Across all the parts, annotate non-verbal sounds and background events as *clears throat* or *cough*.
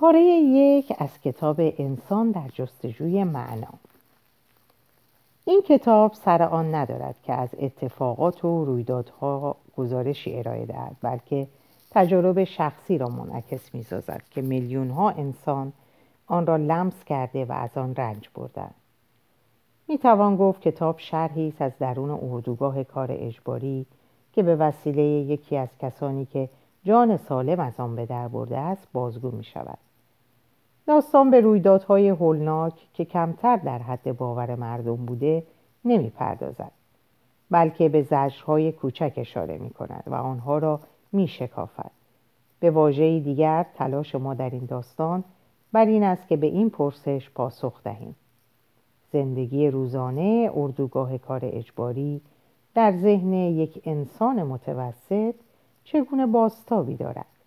پاره یک از کتاب انسان در جستجوی معنا این کتاب سر آن ندارد که از اتفاقات و رویدادها گزارشی ارائه دهد بلکه تجارب شخصی را منعکس می‌سازد که میلیون‌ها انسان آن را لمس کرده و از آن رنج بردند می توان گفت کتاب شرحی است از درون اردوگاه کار اجباری که به وسیله یکی از کسانی که جان سالم از آن به در برده است بازگو می شود. داستان به رویدادهای هولناک که کمتر در حد باور مردم بوده نمی پردازد. بلکه به زجرهای کوچک اشاره می کند و آنها را می شکافد. به واژه دیگر تلاش ما در این داستان بر این است که به این پرسش پاسخ دهیم. زندگی روزانه اردوگاه کار اجباری در ذهن یک انسان متوسط چگونه باستابی دارد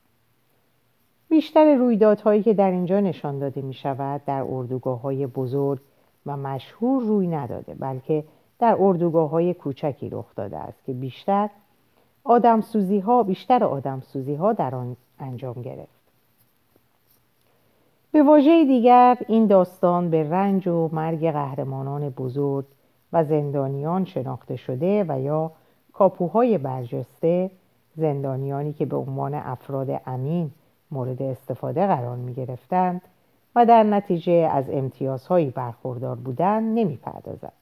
بیشتر رویدادهایی که در اینجا نشان داده می شود در اردوگاه های بزرگ و مشهور روی نداده بلکه در اردوگاه های کوچکی رخ داده است که بیشتر آدم سوزی ها بیشتر آدم سوزی ها در آن انجام گرفت. به واژه دیگر این داستان به رنج و مرگ قهرمانان بزرگ و زندانیان شناخته شده و یا کاپوهای برجسته زندانیانی که به عنوان افراد امین مورد استفاده قرار می گرفتند و در نتیجه از امتیازهایی برخوردار بودند نمی پردازد.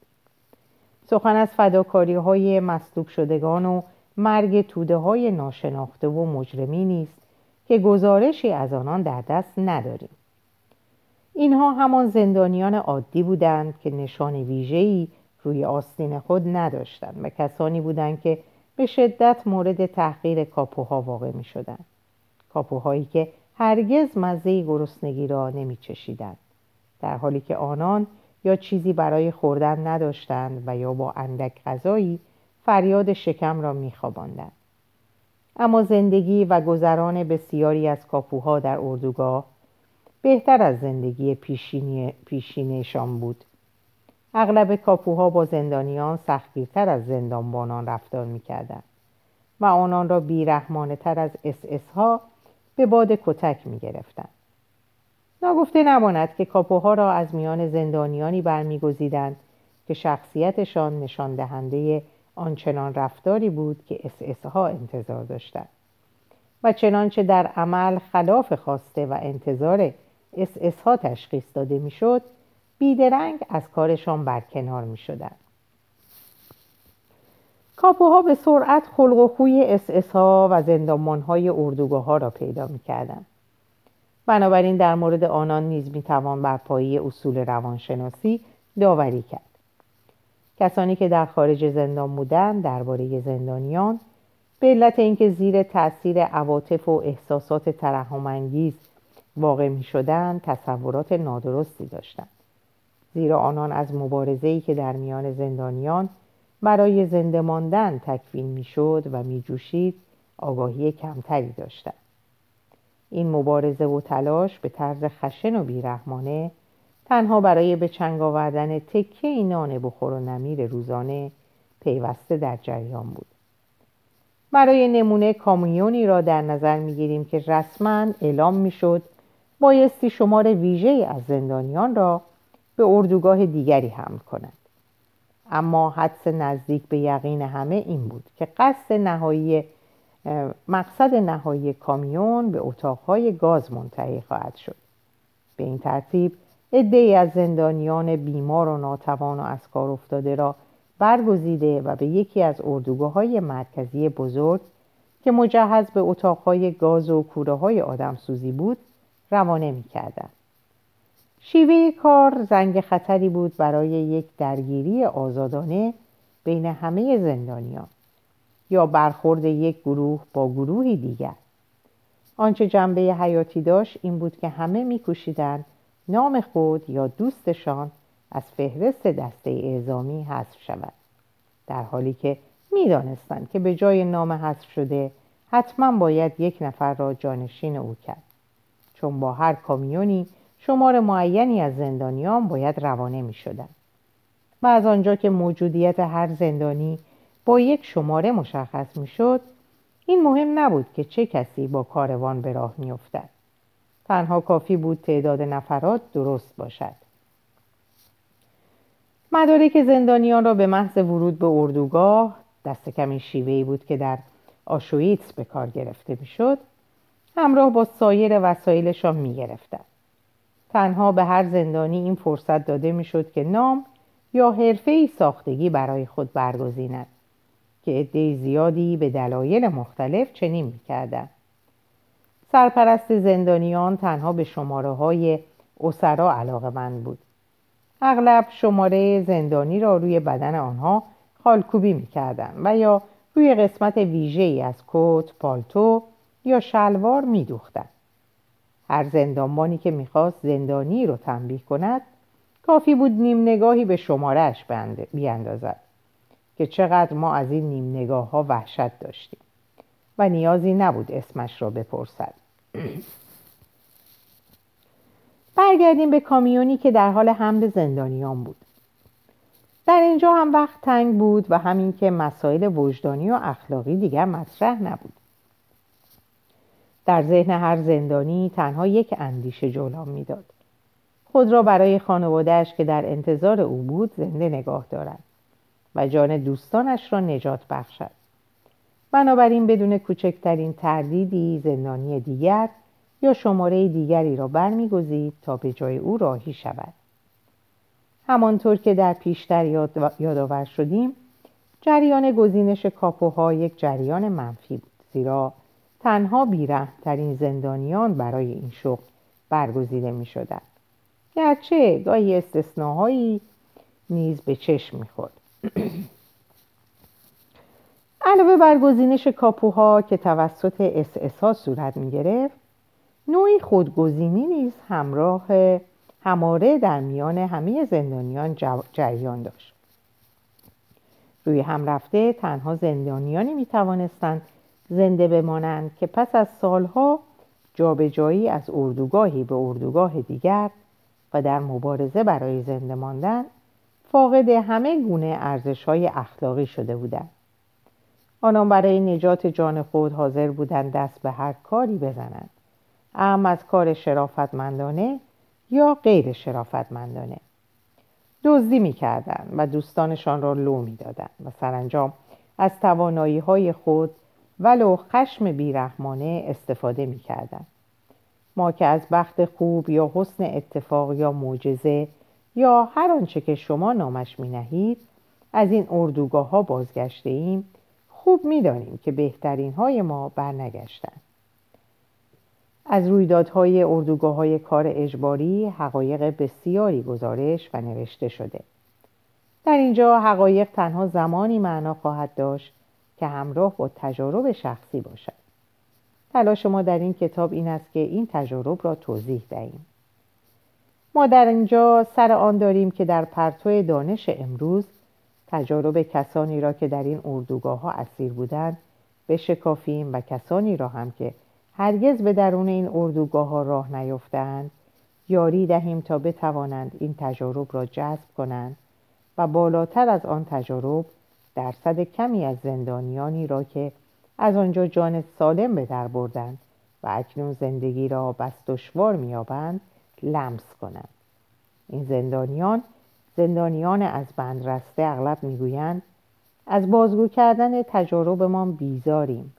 سخن از فداکاری های مصلوب شدگان و مرگ توده های ناشناخته و مجرمی نیست که گزارشی از آنان در دست نداریم. اینها همان زندانیان عادی بودند که نشان ویژه‌ای روی آستین خود نداشتند و کسانی بودند که به شدت مورد تحقیر کاپوها واقع می شدند. کاپوهایی که هرگز مزه گرسنگی را نمی چشیدند. در حالی که آنان یا چیزی برای خوردن نداشتند و یا با اندک غذایی فریاد شکم را می خواباندند. اما زندگی و گذران بسیاری از کاپوها در اردوگاه بهتر از زندگی پیشینشان بود اغلب کاپوها با زندانیان سختگیرتر از زندانبانان رفتار می‌کردند و آنان را بیرحمانه تر از اس اس ها به باد کتک می‌گرفتند ناگفته نماند که کاپوها را از میان زندانیانی برمیگزیدند که شخصیتشان نشان دهنده آنچنان رفتاری بود که اس اس ها انتظار داشتند و چنانچه در عمل خلاف خواسته و انتظار اس ها تشخیص داده می‌شد بیدرنگ از کارشان برکنار می شدن. کاپوها به سرعت خلق و خوی اس ها و زندانمان های اردوگاه ها را پیدا می کردن. بنابراین در مورد آنان نیز می توان بر پایه اصول روانشناسی داوری کرد. کسانی که در خارج زندان بودند درباره زندانیان به علت اینکه زیر تاثیر عواطف و احساسات ترحمانگیز واقع می شدن تصورات نادرستی داشتند زیرا آنان از مبارزه‌ای که در میان زندانیان برای زنده ماندن تکوین می‌شد و میجوشید آگاهی کمتری داشتند این مبارزه و تلاش به طرز خشن و بیرحمانه تنها برای به چنگ آوردن تکه نان بخور و نمیر روزانه پیوسته در جریان بود. برای نمونه کامیونی را در نظر می‌گیریم که رسما اعلام می‌شد بایستی شمار ویژه از زندانیان را به اردوگاه دیگری حمل کند اما حدس نزدیک به یقین همه این بود که قصد نهایی مقصد نهایی کامیون به اتاقهای گاز منتهی خواهد شد به این ترتیب عدهای از زندانیان بیمار و ناتوان و از کار افتاده را برگزیده و به یکی از اردوگاه های مرکزی بزرگ که مجهز به اتاقهای گاز و کوره های آدم سوزی بود روانه می کردن. شیوه کار زنگ خطری بود برای یک درگیری آزادانه بین همه زندانیان یا برخورد یک گروه با گروهی دیگر. آنچه جنبه حیاتی داشت این بود که همه میکوشیدند نام خود یا دوستشان از فهرست دسته اعزامی حذف شود در حالی که می‌دانستند که به جای نام حذف شده حتما باید یک نفر را جانشین او کرد چون با هر کامیونی شمار معینی از زندانیان باید روانه می شدن. و از آنجا که موجودیت هر زندانی با یک شماره مشخص می شد این مهم نبود که چه کسی با کاروان به راه می افتد. تنها کافی بود تعداد نفرات درست باشد مدارک زندانیان را به محض ورود به اردوگاه دست کمی شیوهی بود که در آشویتس به کار گرفته می‌شد همراه با سایر وسایلشان می‌گرفتند تنها به هر زندانی این فرصت داده می‌شد که نام یا حرفه ساختگی برای خود برگزیند که عده زیادی به دلایل مختلف چنین می‌کردند سرپرست زندانیان تنها به شماره های اسرا علاقه من بود اغلب شماره زندانی را روی بدن آنها خالکوبی می‌کردند و یا روی قسمت ویژه ای از کت، پالتو یا شلوار میدوختند. هر زندانبانی که می‌خواست زندانی رو تنبیه کند کافی بود نیم نگاهی به شمارهش بیاندازد که چقدر ما از این نیم نگاه ها وحشت داشتیم و نیازی نبود اسمش را بپرسد. *clears throat* برگردیم به کامیونی که در حال حمل زندانیان بود. در اینجا هم وقت تنگ بود و همین که مسائل وجدانی و اخلاقی دیگر مطرح نبود. در ذهن هر زندانی تنها یک اندیشه جولان می‌داد. خود را برای خانوادهش که در انتظار او بود زنده نگاه دارد و جان دوستانش را نجات بخشد. بنابراین بدون کوچکترین تردیدی زندانی دیگر یا شماره دیگری را برمیگزید تا به جای او راهی شود. همانطور که در پیشتر یاد یادآور شدیم جریان گزینش کاپوها یک جریان منفی بود زیرا تنها بیرحمترین زندانیان برای این شغل برگزیده می شدن. گرچه گاهی استثناهایی نیز به چشم می‌خورد *clears throat* علاوه بر گزینش کاپوها که توسط اس ها صورت می گرفت نوعی خودگزینی نیز همراه هماره در میان همه زندانیان جریان داشت روی هم رفته تنها زندانیانی می توانستند زنده بمانند که پس از سالها جابجایی از اردوگاهی به اردوگاه دیگر و در مبارزه برای زنده ماندن فاقد همه گونه ارزش های اخلاقی شده بودند. آنان برای نجات جان خود حاضر بودند دست به هر کاری بزنند اهم از کار شرافتمندانه یا غیر شرافتمندانه. دزدی می‌کردند و دوستانشان را لو می‌دادند و سرانجام از توانایی های خود ولو خشم بیرحمانه استفاده می‌کردند. ما که از بخت خوب یا حسن اتفاق یا معجزه یا هر آنچه که شما نامش می نهید از این اردوگاه ها بازگشته ایم خوب می که بهترین های ما برنگشتند. از رویدادهای اردوگاه های کار اجباری حقایق بسیاری گزارش و نوشته شده. در اینجا حقایق تنها زمانی معنا خواهد داشت که همراه با تجارب شخصی باشد. تلاش ما در این کتاب این است که این تجارب را توضیح دهیم. ما در اینجا سر آن داریم که در پرتو دانش امروز تجارب کسانی را که در این اردوگاه ها اسیر بودند بشکافیم و کسانی را هم که هرگز به درون این اردوگاه ها راه نیفتند یاری دهیم تا بتوانند این تجارب را جذب کنند و بالاتر از آن تجارب درصد کمی از زندانیانی را که از آنجا جان سالم به در بردند و اکنون زندگی را بس دشوار میابند لمس کنند. این زندانیان زندانیان از بند رسته اغلب می‌گویند از بازگو کردن تجاربمان بیزاریم.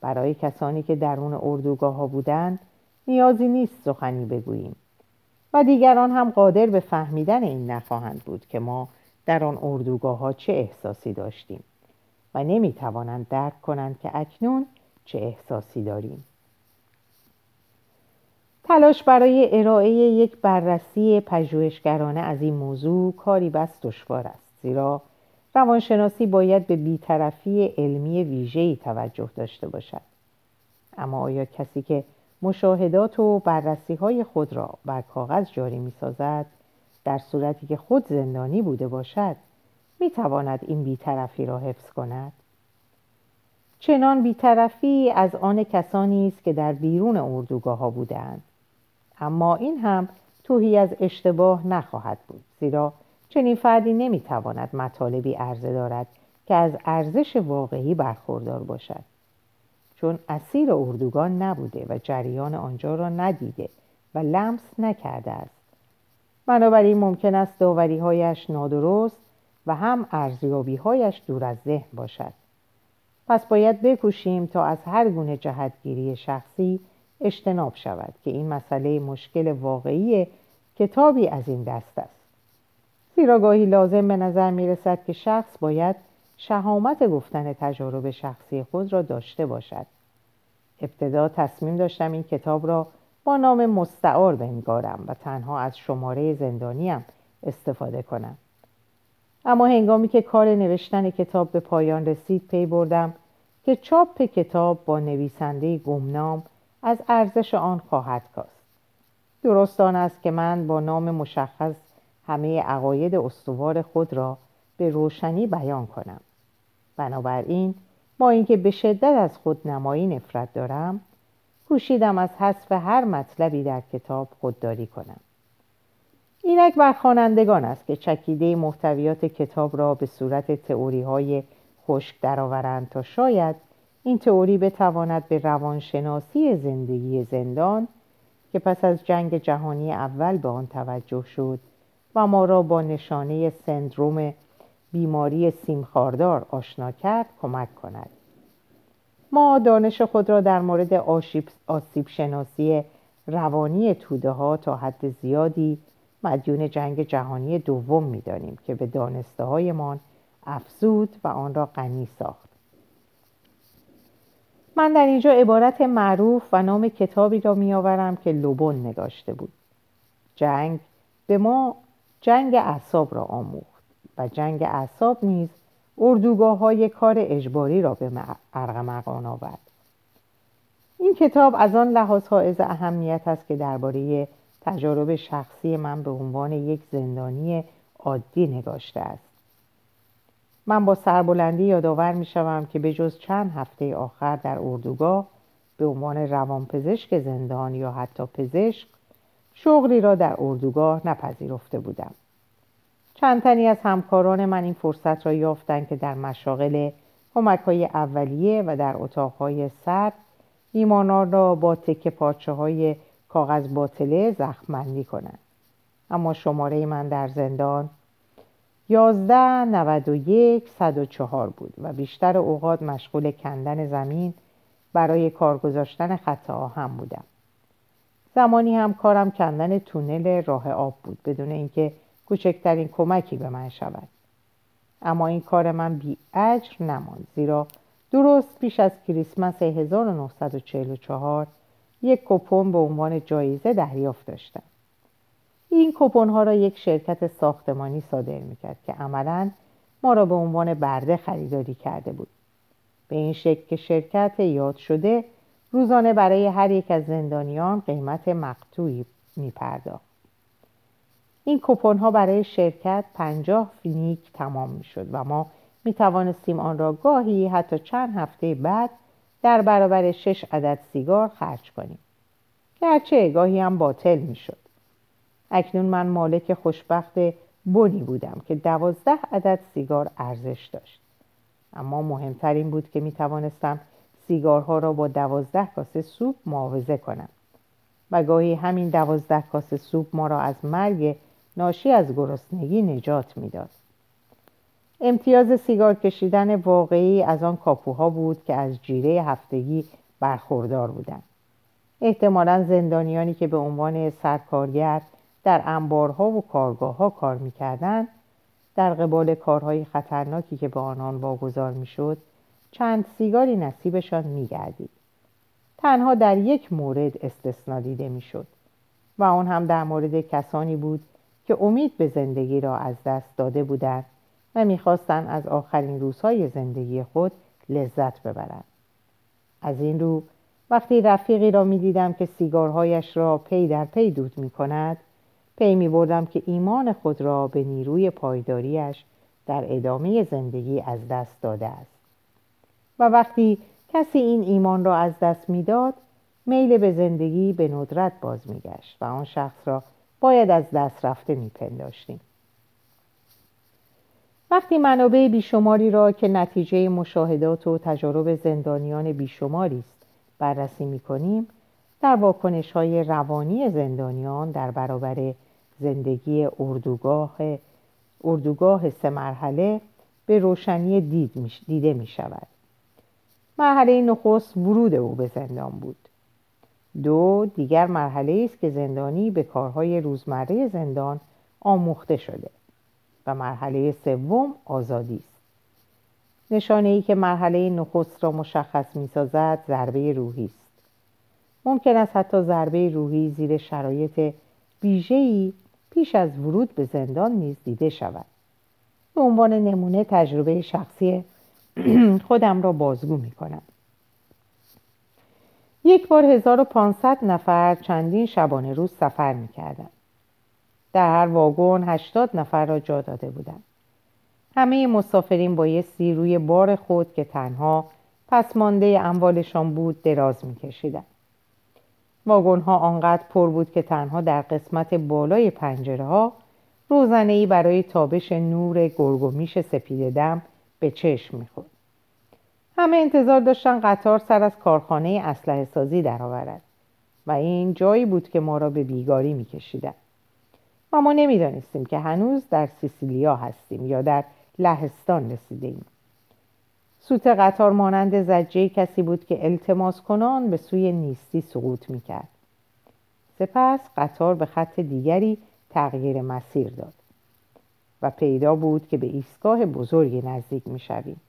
برای کسانی که درون اردوگاه ها بودند نیازی نیست سخنی بگوییم. و دیگران هم قادر به فهمیدن این نخواهند بود که ما در آن اردوگاه ها چه احساسی داشتیم و نمی توانند درک کنند که اکنون چه احساسی داریم. تلاش برای ارائه یک بررسی پژوهشگرانه از این موضوع کاری بس دشوار است زیرا روانشناسی باید به بیطرفی علمی ویژه‌ای توجه داشته باشد. اما آیا کسی که مشاهدات و بررسی های خود را بر کاغذ جاری می سازد در صورتی که خود زندانی بوده باشد می تواند این بیطرفی را حفظ کند؟ چنان بیطرفی از آن کسانی است که در بیرون اردوگاه ها بودند. اما این هم توهی از اشتباه نخواهد بود زیرا چنین فردی نمی‌تواند مطالبی عرضه دارد که از ارزش واقعی برخوردار باشد. چون اسیر اردوگان نبوده و جریان آنجا را ندیده و لمس نکرده است. بنابراین ممکن است داوریهایش نادرست و هم ارزیابیهایش دور از ذهن باشد. پس باید بکوشیم تا از هر گونه جهتگیری شخصی اجتناب شود که این مسئله مشکل واقعی کتابی از این دست است. زیرا لازم به نظر می رسد که شخص باید شهامت گفتن تجارب شخصی خود را داشته باشد. ابتدا تصمیم داشتم این کتاب را با نام مستعار بنگارم و تنها از شماره زندانیم استفاده کنم. اما هنگامی که کار نوشتن کتاب به پایان رسید پی بردم که چاپ کتاب با نویسنده گمنام از ارزش آن خواهد کاست. درست آن است که من با نام مشخص همه عقاید استوار خود را به روشنی بیان کنم. بنابراین با اینکه به شدت از خود نمایی نفرت دارم کوشیدم از حذف هر مطلبی در کتاب خودداری کنم. اینک بر خوانندگان است که چکیده محتویات کتاب را به صورت تئوری های خشک درآورند تا شاید این تئوری بتواند به روانشناسی زندگی زندان که پس از جنگ جهانی اول به آن توجه شد و ما را با نشانه سندروم بیماری سیمخاردار آشنا کرد کمک کند. ما دانش خود را در مورد آسیب شناسی روانی توده ها تا حد زیادی مدیون جنگ جهانی دوم می‌دانیم که به دانسته هایمان افزود و آن را غنی ساخت. من در اینجا عبارت معروف و نام کتابی را میآورم که لوبون نگاشته بود. جنگ به ما جنگ اعصاب را آموخت و جنگ اعصاب نیز اردوگاه های کار اجباری را به ارغمغان آورد. این کتاب از آن لحاظ حائز اهمیت است که درباره تجارب شخصی من به عنوان یک زندانی عادی نگاشته است. من با سربلندی یادآور می شوم که به جز چند هفته آخر در اردوگاه به عنوان روانپزشک زندان یا حتی پزشک شغلی را در اردوگاه نپذیرفته بودم. چند تنی از همکاران من این فرصت را یافتند که در مشاغل کمک های اولیه و در اتاقهای سرد بیماران را با تکه پارچه های کاغذ باطله زخمبندی کنند. اما شماره من در زندان 11 91 104 بود و بیشتر اوقات مشغول کندن زمین برای کار گذاشتن خط آهم بودم. زمانی هم کارم کندن تونل راه آب بود بدون اینکه کوچکترین کمکی به من شود. اما این کار من بی اجر نماند زیرا درست پیش از کریسمس 1944 یک کپون به عنوان جایزه دریافت داشتم. این کپون ها را یک شرکت ساختمانی صادر می‌کرد که عملا ما را به عنوان برده خریداری کرده بود. به این شکل که شرکت یاد شده روزانه برای هر یک از زندانیان قیمت مقتوعی میپرداخت. این کپون ها برای شرکت پنجاه فینیک تمام می‌شد و ما می توانستیم آن را گاهی حتی چند هفته بعد در برابر شش عدد سیگار خرج کنیم. گرچه گاهی هم باطل می‌شد. اکنون من مالک خوشبخت بنی بودم که دوازده عدد سیگار ارزش داشت. اما مهمتر این بود که می توانستم سیگارها را با دوازده کاسه سوپ معاوضه کنم. و گاهی همین دوازده کاسه سوپ ما را از مرگ ناشی از گرسنگی نجات می‌داد. امتیاز سیگار کشیدن واقعی از آن کاپوها بود که از جیره هفتگی برخوردار بودند. احتمالا زندانیانی که به عنوان سرکارگر در انبارها و کارگاه ها کار می‌کردند در قبال کارهای خطرناکی که به آنان واگذار می‌شد چند سیگاری نصیبشان میگردید. تنها در یک مورد استثنا دیده می‌شد و آن هم در مورد کسانی بود که امید به زندگی را از دست داده بودند و می‌خواستند از آخرین روزهای زندگی خود لذت ببرند. از این رو وقتی رفیقی را می‌دیدم که سیگارهایش را پی در پی دود می کند پی می بردم که ایمان خود را به نیروی پایداریش در ادامه زندگی از دست داده است. و وقتی کسی این ایمان را از دست می‌داد میل به زندگی به ندرت باز میگشت و آن شخص را باید از دست رفته میپنداشتیم وقتی منابع بیشماری را که نتیجه مشاهدات و تجارب زندانیان بیشماری است بررسی می کنیم در واکنش های روانی زندانیان در برابر زندگی اردوگاه اردوگاه سه مرحله به روشنی دید دیده می شود. مرحله نخست ورود او به زندان بود. دو دیگر مرحله است که زندانی به کارهای روزمره زندان آموخته شده و مرحله سوم آزادی است. نشانه ای که مرحله نخست را مشخص می سازد ضربه روحی است. ممکن است حتی ضربه روحی زیر شرایط ویژه‌ای پیش از ورود به زندان نیز دیده شود. به عنوان نمونه تجربه شخصی *clears throat* خودم را بازگو می کنم. یک بار 1500 نفر چندین شبانه روز سفر می کردن. در هر واگن 80 نفر را جا داده بودند. همه مسافرین بایستی روی بار خود که تنها پسمانده اموالشان بود دراز می کشیدن. واگن ها آنقدر پر بود که تنها در قسمت بالای پنجره ها روزنه ای برای تابش نور گرگومیش سپید دم به چشم می‌خورد همه انتظار داشتن قطار سر از کارخانه اسلحه سازی درآورد و این جایی بود که ما را به بیگاری میکشیدند و ما نمی‌دانستیم که هنوز در سیسیلیا هستیم یا در لهستان رسیده ایم. سوت قطار مانند زجه کسی بود که التماس کنان به سوی نیستی سقوط می‌کرد. سپس قطار به خط دیگری تغییر مسیر داد و پیدا بود که به ایستگاه بزرگی نزدیک می‌شویم.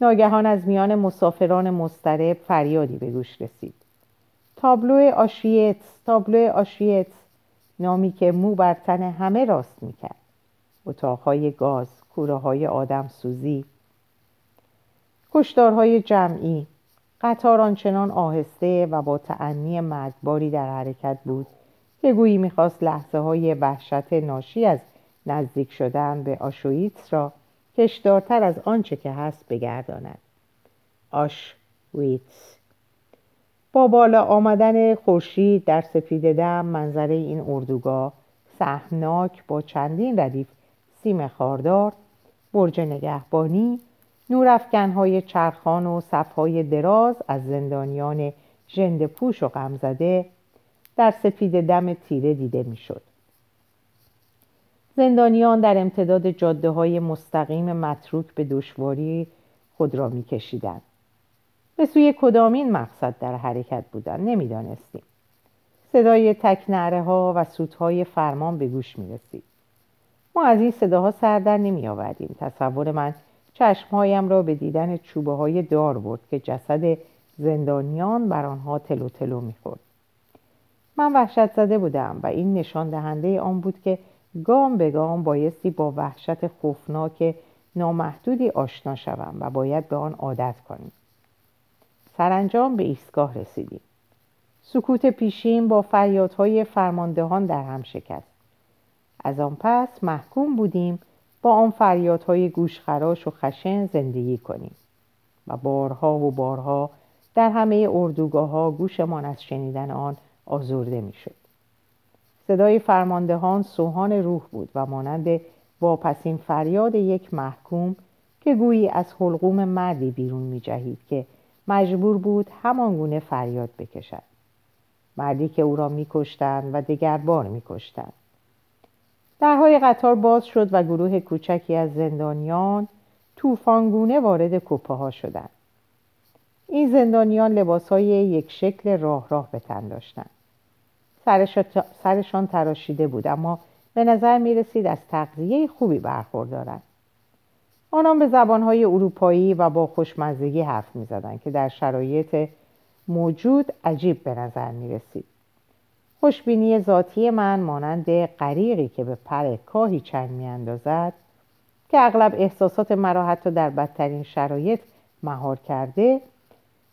ناگهان از میان مسافران مسترب فریادی به گوش رسید. تابلو آشویتس، تابلو آشویتس نامی که مو بر تن همه راست می‌کرد. اتاقهای گاز، کوره های آدم سوزی، کشدارهای جمعی قطار آنچنان آهسته و با تعنی مرگباری در حرکت بود که گویی می‌خواست لحظه های وحشت ناشی از نزدیک شدن به آشویتس را کشدارتر از آنچه که هست بگرداند آشویتس با بالا آمدن خورشید در سفید دم منظره این اردوگاه سهمناک با چندین ردیف سیم خاردار برج نگهبانی نورافکنهای چرخان و صفهای دراز از زندانیان ژنده پوش و غمزده در سفید دم تیره دیده می‌شد. زندانیان در امتداد جاده های مستقیم متروک به دشواری خود را میکشیدند. به سوی کدامین مقصد در حرکت بودند نمی‌دانستیم. صدای تکنعره ها و سوتهای فرمان به گوش می رسید. ما از این صداها سر در نمی آوردیم. تصور من چشمهایم را به دیدن چوبه های دار برد که جسد زندانیان بر آنها تلو تلو می‌خورد من وحشت زده بودم و این نشان دهنده آن بود که گام به گام بایستی با وحشت خوفناک نامحدودی آشنا شوم و باید به آن عادت کنیم. سرانجام به ایستگاه رسیدیم. سکوت پیشین با فریادهای فرماندهان در هم شکست. از آن پس محکوم بودیم با آن فریادهای گوشخراش و خشن زندگی کنیم و بارها و بارها در همه اردوگاه ها گوشمان از شنیدن آن آزرده می‌شد. صدای فرماندهان سوهان روح بود و مانند واپسین فریاد یک محکوم که گویی از حلقوم مردی بیرون می جهید که مجبور بود همان گونه فریاد بکشد مردی که او را میکشتند و بار میکشتند درهای قطار باز شد و گروه کوچکی از زندانیان توفانگونه وارد کپه ها شدند. این زندانیان لباس های یک شکل راه راه به تن داشتند. سرشان تراشیده بود اما به نظر می رسید از تغذیه خوبی برخوردارند. آنان به زبانهای اروپایی و با خوشمزگی حرف می زدن که در شرایط موجود عجیب به نظر می رسید. خوشبینی ذاتی من مانند غریقی که به پر کاهی چنگ میاندازد که اغلب احساسات مرا حتی در بدترین شرایط مهار کرده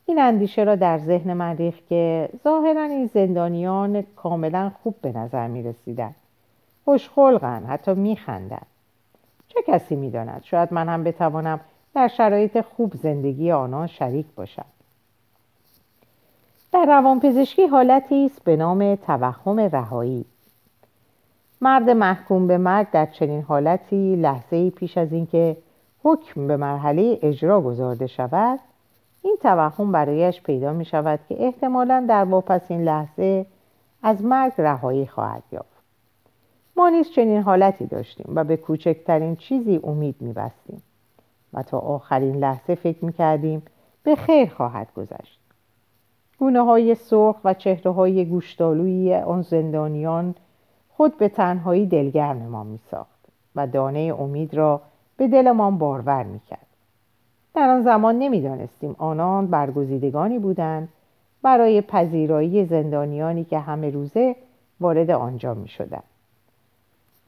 این اندیشه را در ذهن من ریخت که ظاهرا این زندانیان کاملا خوب به نظر می رسیدن. خوشخلقن حتی می خندن. چه کسی می داند؟ شاید من هم بتوانم در شرایط خوب زندگی آنان شریک باشم. در روانپزشکی حالتی است به نام توهم رهایی مرد محکوم به مرگ در چنین حالتی لحظه پیش از اینکه حکم به مرحله اجرا گذارده شود این توهم برایش پیدا می شود که احتمالا در واپسین لحظه از مرگ رهایی خواهد یافت ما نیز چنین حالتی داشتیم و به کوچکترین چیزی امید می بستیم و تا آخرین لحظه فکر می کردیم به خیر خواهد گذشت گونه های سرخ و چهره های گوشتالوی آن زندانیان خود به تنهایی دلگرم ما می ساخت و دانه امید را به دلمان بارور می کرد. در آن زمان نمی‌دانستیم آنان برگزیدگانی بودند برای پذیرایی زندانیانی که همه روزه وارد آنجا می شدن.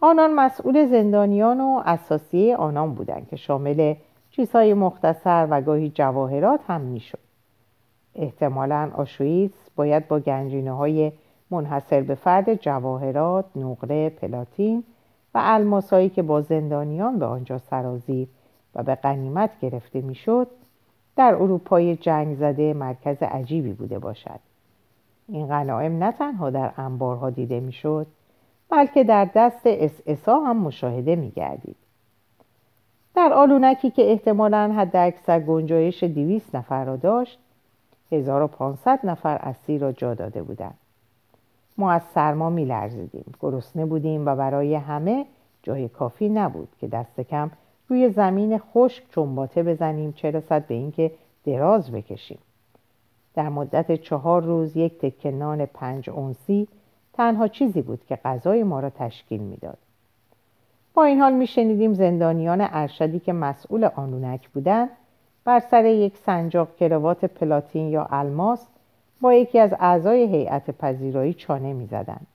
آنان مسئول زندانیان و اساسی آنان بودند که شامل چیزهای مختصر و گاهی جواهرات هم می شد. احتمالا آشویتس باید با گنجینه های منحصر به فرد جواهرات، نقره، پلاتین و الماسایی که با زندانیان به آنجا سرازیر و به قنیمت گرفته می‌شد در اروپای جنگ زده مرکز عجیبی بوده باشد این غنایم نه تنها در انبارها دیده می‌شد بلکه در دست اساسا هم مشاهده می گردید. در آلونکی که احتمالا حد اکثر گنجایش دیویس نفر را داشت 1500 نفر اسیر را جا داده بودند ما از سرما می لرزیدیم گرسنه بودیم و برای همه جای کافی نبود که دست کم روی زمین خشک چنباته بزنیم چه رسد به اینکه دراز بکشیم. در مدت چهار روز یک تکه نان پنج اونسی تنها چیزی بود که غذای ما را تشکیل می‌داد. با این حال میشنیدیم زندانیان ارشدی که مسئول آنونک بودند بر سر یک سنجاق کروات پلاتین یا الماس با یکی از اعضای هیئت پذیرایی چانه می‌زدند.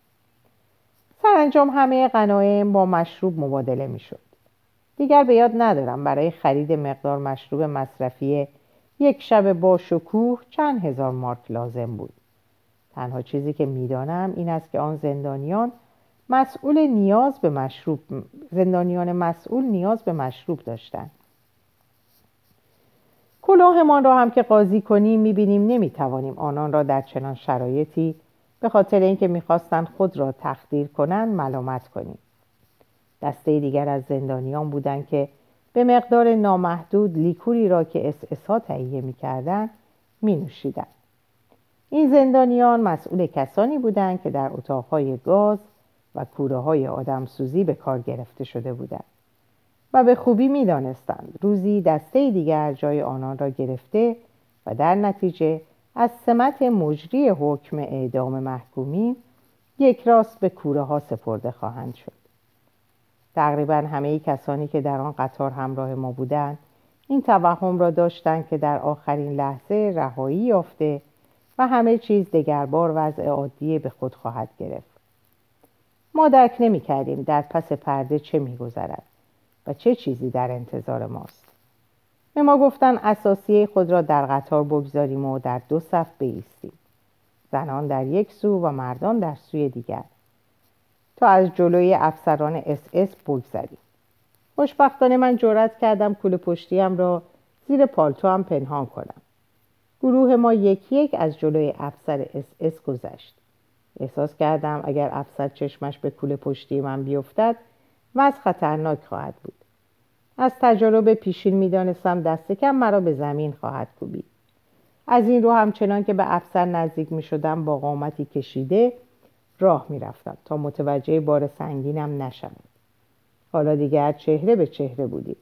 سرانجام همه غنایم با مشروب مبادله می‌شد. دیگر به یاد ندارم برای خرید مقدار مشروب مصرفی یک شب با شکوه چند هزار مارک لازم بود. تنها چیزی که می‌دانم این است که آن زندانیان مسئول نیاز به مشروب زندانیان مسئول نیاز به مشروب داشتند. کلاهمان را هم که قاضی کنیم می‌بینیم نمی‌توانیم آنان را در چنان شرایطی به خاطر اینکه می‌خواستند خود را تخدیر کنند ملامت کنیم. دسته دیگر از زندانیان بودند که به مقدار نامحدود لیکوری را که اس اسا تهیه می‌کردند مینوشیدند. این زندانیان مسئول کسانی بودند که در اتاقهای گاز و کوره های آدمسوزی به کار گرفته شده بودند و به خوبی می‌دانستند. روزی دسته دیگر جای آنان را گرفته و در نتیجه از سمت مجری حکم اعدام محکومین یک راست به کوره ها سپرده خواهند شد. تقریبا همه کسانی که در آن قطار همراه ما بودند این توهم را داشتند که در آخرین لحظه رهایی یافته و همه چیز دگربار وضع عادی به خود خواهد گرفت. ما درک نمی کردیم در پس پرده چه می گذرد و چه چیزی در انتظار ماست. به ما گفتن اثاثیه خود را در قطار بگذاریم و در دو صف بایستیم زنان در یک سو و مردان در سوی دیگر. تا از جلوی افسران اس اس بگذریم. خوشبختانه من جرأت کردم کوله پشتیم را زیر پالتوم پنهان کنم. گروه ما یک یک از جلوی افسر اس اس گذشت. احساس کردم اگر افسر چشمش به کوله پشتی من بیفتد وضع خطرناک خواهد بود. از تجربه پیشین می‌دانستم دست کم مرا به زمین خواهد کوبید. از این رو همچنان که به افسر نزدیک می شدم با قامتی کشیده راه می رفتم تا متوجه بار سنگینم نشود حالا دیگر چهره به چهره بودیم.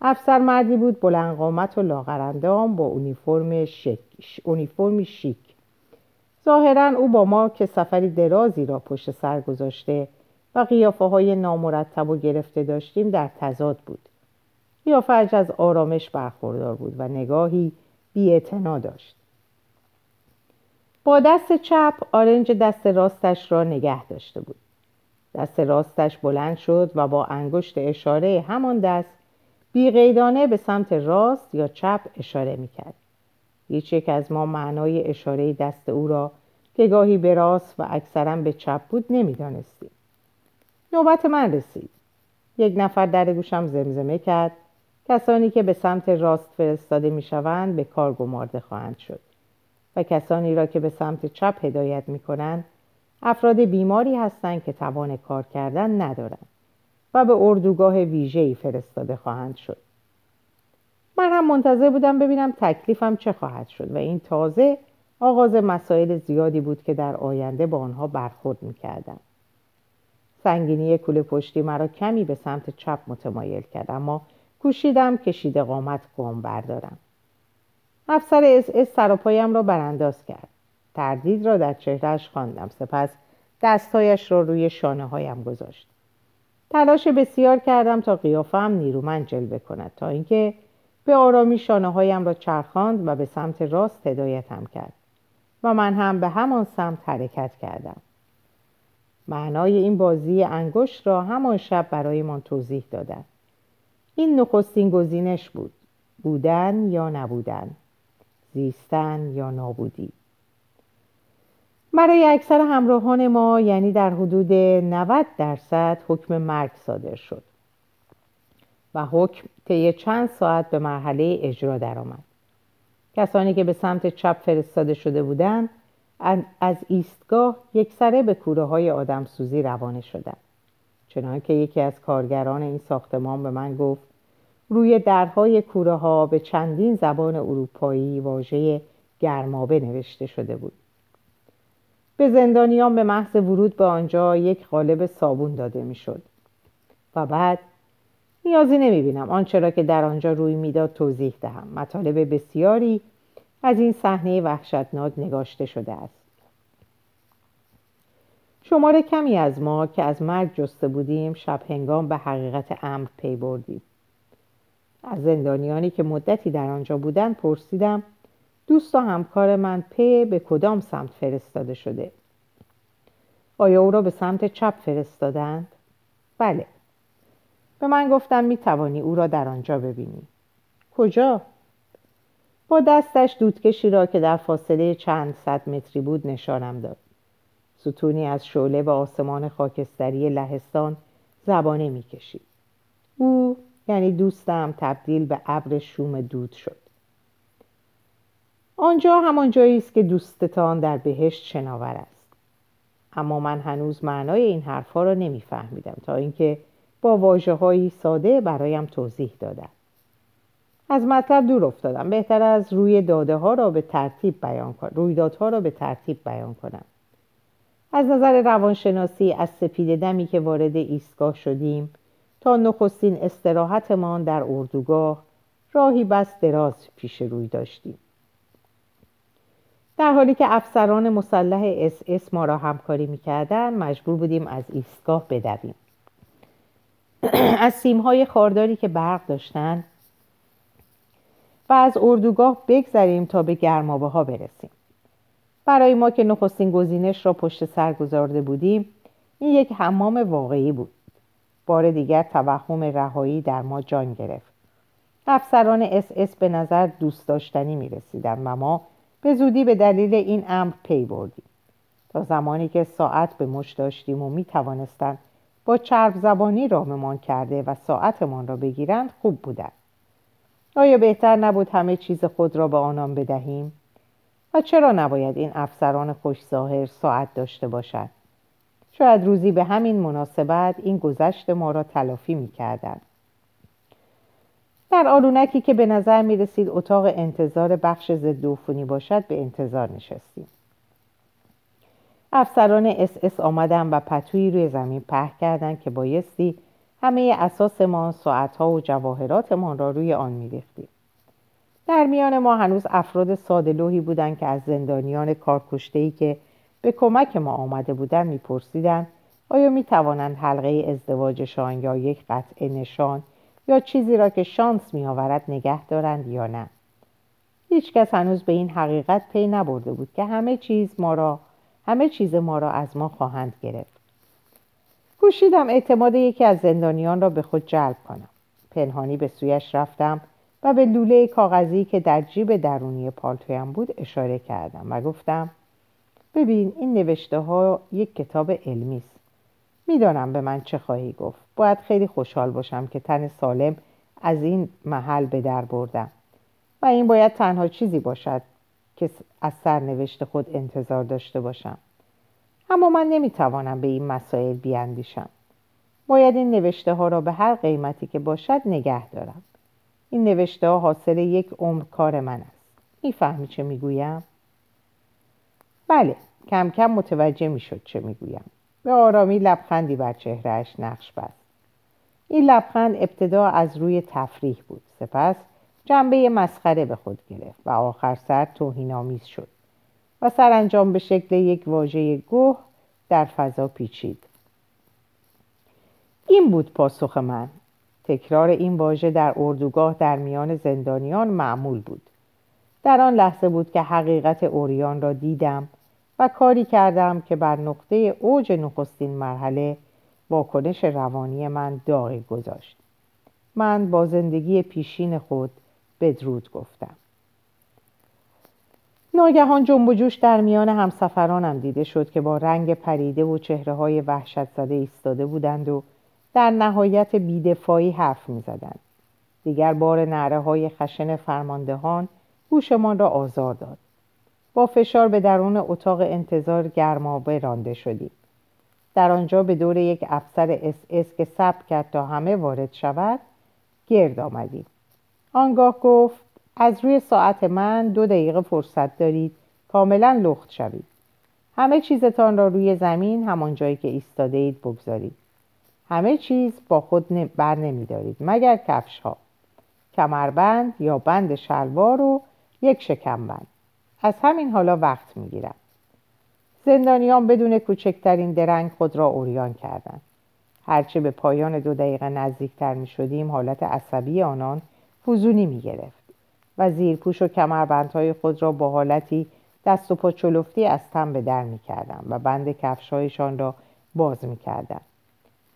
افسر مردی بود بلند قامت و لاغرندام با اونیفرم شیک اونیفرمی شیک. ظاهرا او با ما که سفری درازی را پشت سر گذاشته و قیافه های نامرتب و گرفته داشتیم در تضاد بود. قیافه از آرامش برخوردار بود و نگاهی بی داشت. با دست چپ آرنج دست راستش را نگه داشته بود. دست راستش بلند شد و با انگشت اشاره همان دست بیقیدانه به سمت راست یا چپ اشاره می‌کرد. هیچ یک از ما معنای اشاره دست او را که گاهی به راست و اکثرا به چپ بود نمی‌دانستیم. نوبت من رسید. یک نفر در گوشم زمزمه کرد. کسانی که به سمت راست فرستاده می‌شوند به کار گمارده خواهند شد. و کسانی را که به سمت چپ هدایت می کنند افراد بیماری هستند که توان کار کردن ندارند و به اردوگاه ویژه‌ای فرستاده خواهند شد. من هم منتظر بودم ببینم تکلیفم چه خواهد شد و این تازه آغاز مسائل زیادی بود که در آینده با آنها برخورد می‌کردم. سنگینی کوله پشتی مرا کمی به سمت چپ متمایل کرد اما کوشیدم کشیده قامت گام بردارم. افسر اس اس سراپایم را برانداز کرد. تردید را در چهرهش خواندم. سپس دستهایش را روی شانه هایم گذاشت. تلاش بسیار کردم تا قیافم نیرومند جلوه کند تا اینکه به آرامی شانه هایم را چرخاند و به سمت راست هدایتم کرد و من هم به همان سمت حرکت کردم. معنای این بازی انگشت را همان شب برایمان توضیح دادند این نخستین گزینش بود بودن یا نبودن. زیستن یا نابودی. برای اکثر همراهان ما یعنی در حدود 90 درصد حکم مرگ صادر شد و حکم طی چند ساعت به مرحله اجرا درآمد. کسانی که به سمت چپ فرستاده شده بودند از ایستگاه یک سره به کوره های آدم سوزی روانه شدند. چنانکه یکی از کارگران این ساختمان به من گفت روی درهای کوره ها به چندین زبان اروپایی واژه گرمابه نوشته شده بود. به زندانیان به محض ورود به آنجا یک قالب صابون داده می‌شد و بعد نیازی نمی بینم آنچه را که در آنجا روی می‌داد توضیح دهم. مطالب بسیاری از این صحنه وحشتناک نگاشته شده است. شماره کمی از ما که از مرگ جسته بودیم شب هنگام به حقیقت امر پی بردیم. از زندانیانی که مدتی در آنجا بودند پرسیدم دوست و همکار من پی به کدام سمت فرستاده شده؟ آیا او را به سمت چپ فرستادند؟ بله. به من گفتم می توانی او را در آنجا ببینی. کجا؟ با دستش دودکشی را که در فاصله چند صد متری بود نشانم داد. ستونی از شعله و آسمان خاکستری لهستان زبانه می‌کشید. او یعنی دوستم تبدیل به ابر شوم دود شد. آنجا همان جایی است که دوستتان در بهشت شناور است. اما من هنوز معنای این حرفها را نمیفهمیدم تا اینکه با واجه ساده برایم توضیح دادند از مطلب دور افتادم. بهتر از روی داده ها را به ترتیب بیان کنم رویدادها را به ترتیب بیان کنم. از نظر روانشناسی از سپید دمی که وارد ایستگاه شدیم تا نخستین استراحتمان در اردوگاه راهی بس دراز پیش روی داشتیم. در حالی که افسران مسلح اس اس ما را همکاری می‌کردن مجبور بودیم از ایستگاه بدویم. *clears throat* از سیمهای خارداری که برق داشتند و از اردوگاه بگذریم تا به گرمابه ها برسیم. برای ما که نخستین گزینش را پشت سر گذارده بودیم این یک حمام واقعی بود. بار دیگر توهم رهایی در ما جان گرفت افسران اس اس به نظر دوست داشتنی می رسیدن و ما به زودی به دلیل این امر پی بردیم تا زمانی که ساعت به مچ داشتیم و می توانستند با چرب زبانی راممان کرده و ساعتمان را بگیرند خوب بودند آیا بهتر نبود همه چیز خود را به آنان بدهیم؟ و چرا نباید این افسران خوش ظاهر ساعت داشته باشند؟ شاید روزی به همین مناسبت این گذشت ما را تلافی می کردن. در آلونکی که به نظر می رسید اتاق انتظار بخش ضد باشد به انتظار نشستیم. افسران اس اس آمدن و پتویی روی زمین پهن کردند که بایستی همه اساسمان ساعتها و جواهراتمان را روی آن میریختیم در میان ما هنوز افراد سادلوهی بودند که از زندانیان کارکشتهای که به کمک ما آمده بودند میپرسیدند آیا می توانند حلقه ازدواجشان یا یک قطعه نشان یا چیزی را که شانس می آورد نگه دارند یا نه؟ هیچکس هنوز به این حقیقت پی نبرده بود که همه چیز ما را همه چیز ما را از ما خواهند گرفت. کوشیدم اعتماد یکی از زندانیان را به خود جلب کنم. پنهانی به سویش رفتم و به لوله کاغذی که در جیب درونی پالتویم بود اشاره کردم و گفتم ببین این نوشته ها یک کتاب علمی است. می‌دانم به من چه خواهی گفت. باید خیلی خوشحال باشم که تن سالم از این محل به در بردم. و این باید تنها چیزی باشد که از سرنوشت خود انتظار داشته باشم. اما من نمی‌توانم به این مسائل بیاندیشم. باید این نوشته ها را به هر قیمتی که باشد نگه دارم. این نوشته ها حاصل یک عمر کار من است. می‌فهمی چه می‌گویم؟ بله کم کم متوجه می‌شد چه می‌گویم. به آرامی لبخندی بر چهرهش نقش بست. این لبخند ابتدا از روی تفریح بود. سپس جنبه مسخره به خود گرفت و آخر سر توهینآمیز شد و سرانجام به شکل یک واژه گوه در فضا پیچید. این بود پاسخ من. تکرار این واژه در اردوگاه در میان زندانیان معمول بود. در آن لحظه بود که حقیقت اوریان را دیدم و کاری کردم که بر نقطه اوج نخستین مرحله واکنش روانی من داغی گذاشت من با زندگی پیشین خود بدرود گفتم ناگهان جنب و جوش در میان همسفرانم دیده شد که با رنگ پریده و چهره های وحشت زده ایستاده بودند و در نهایت بیدفاعی حرف می زدند. دیگر بار نعره های خشن فرماندهان گوشمان را آزار داد. با فشار به درون اتاق انتظار گرمابه رانده شدیم. در آنجا به دور یک افسر اس اس که صبر کرد تا همه وارد شود گرد آمدیم. آنگاه گفت از روی ساعت من دو دقیقه فرصت دارید کاملا لخت شوید. همه چیزتان را روی زمین همان جایی که ایستاده اید بگذارید. همه چیز با خود بر نمی دارید مگر کفش ها کمربند یا بند شلوار و یک شکمبند از همین حالا وقت می گیرم زندانیان بدون کوچکترین درنگ خود را اوریان کردند هرچه به پایان دو دقیقه نزدیکتر می شدیم حالت عصبی آنان فزونی می گرفت و زیرپوش و کمربندهای خود را با حالتی دست و پا چلفتی از تن به در می کردن و بند کفشهایشان را باز می کردن.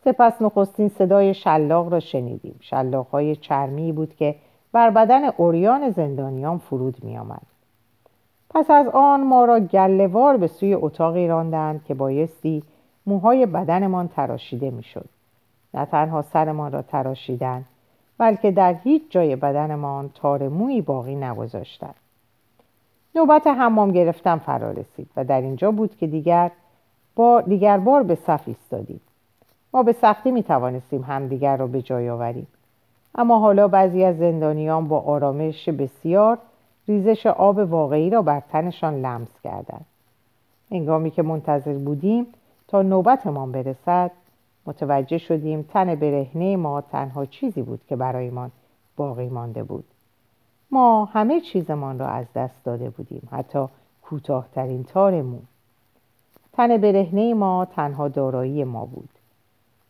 سپس نخستین صدای شلاق را شنیدیم های چرمی بود که بر بدن اوریان زندانیان فرود می آمد. پس از آن ما را گلهوار به سوی اتاقی راندند که بایستی موهای بدنمان تراشیده می‌شد. نه تنها سرمان را تراشیدند بلکه در هیچ جای بدنمان تار مویی باقی نگذاشتند. نوبت حمام گرفتن فرا رسید و در اینجا بود که دیگر بار دیگر بار به صف ایستادیم. ما به سختی می توانستیم همدیگر را به جای آوریم. اما حالا بعضی از زندانیان با آرامش بسیار ریزش آب واقعی را بر تنشان لمس کردند. انگامی که منتظر بودیم تا نوبتمان برسد متوجه شدیم تن برهنه ما تنها چیزی بود که برایمان باقی مانده بود. ما همه چیزمان را از دست داده بودیم حتی کوتاهترین تار مو تن برهنه ما تنها دارایی ما بود.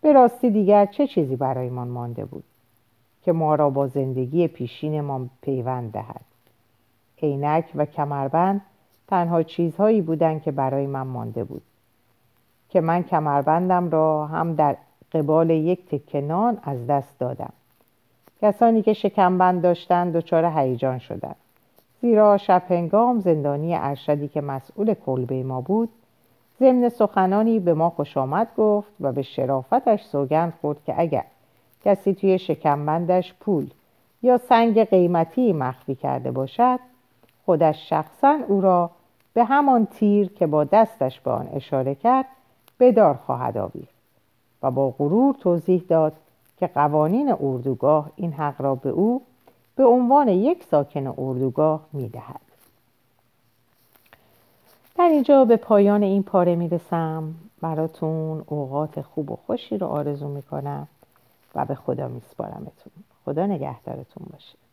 به راستی دیگر چه چیزی برایمان مانده بود که ما را با زندگی پیشینمان پیوند دهد؟ عینک و کمربند تنها چیزهایی بودند که برای من مانده بود. که من کمربندم را هم در قبال یک تکنان از دست دادم. کسانی که شکمبند داشتند دچار هیجان شدند. زیرا شب زندانی ارشدی که مسئول کلبه ما بود ضمن سخنانی به ما خوش آمد گفت و به شرافتش سوگند خورد که اگر کسی توی شکمبندش پول یا سنگ قیمتی مخفی کرده باشد خودش شخصا او را به همان تیر که با دستش به آن اشاره کرد بدار خواهد آویخت و با غرور توضیح داد که قوانین اردوگاه این حق را به او به عنوان یک ساکن اردوگاه می‌دهد. در اینجا به پایان این پاره می‌رسم. براتون اوقات خوب و خوشی رو آرزو می‌کنم و به خدا میسپارمتون. خدا نگهدارتون باشه.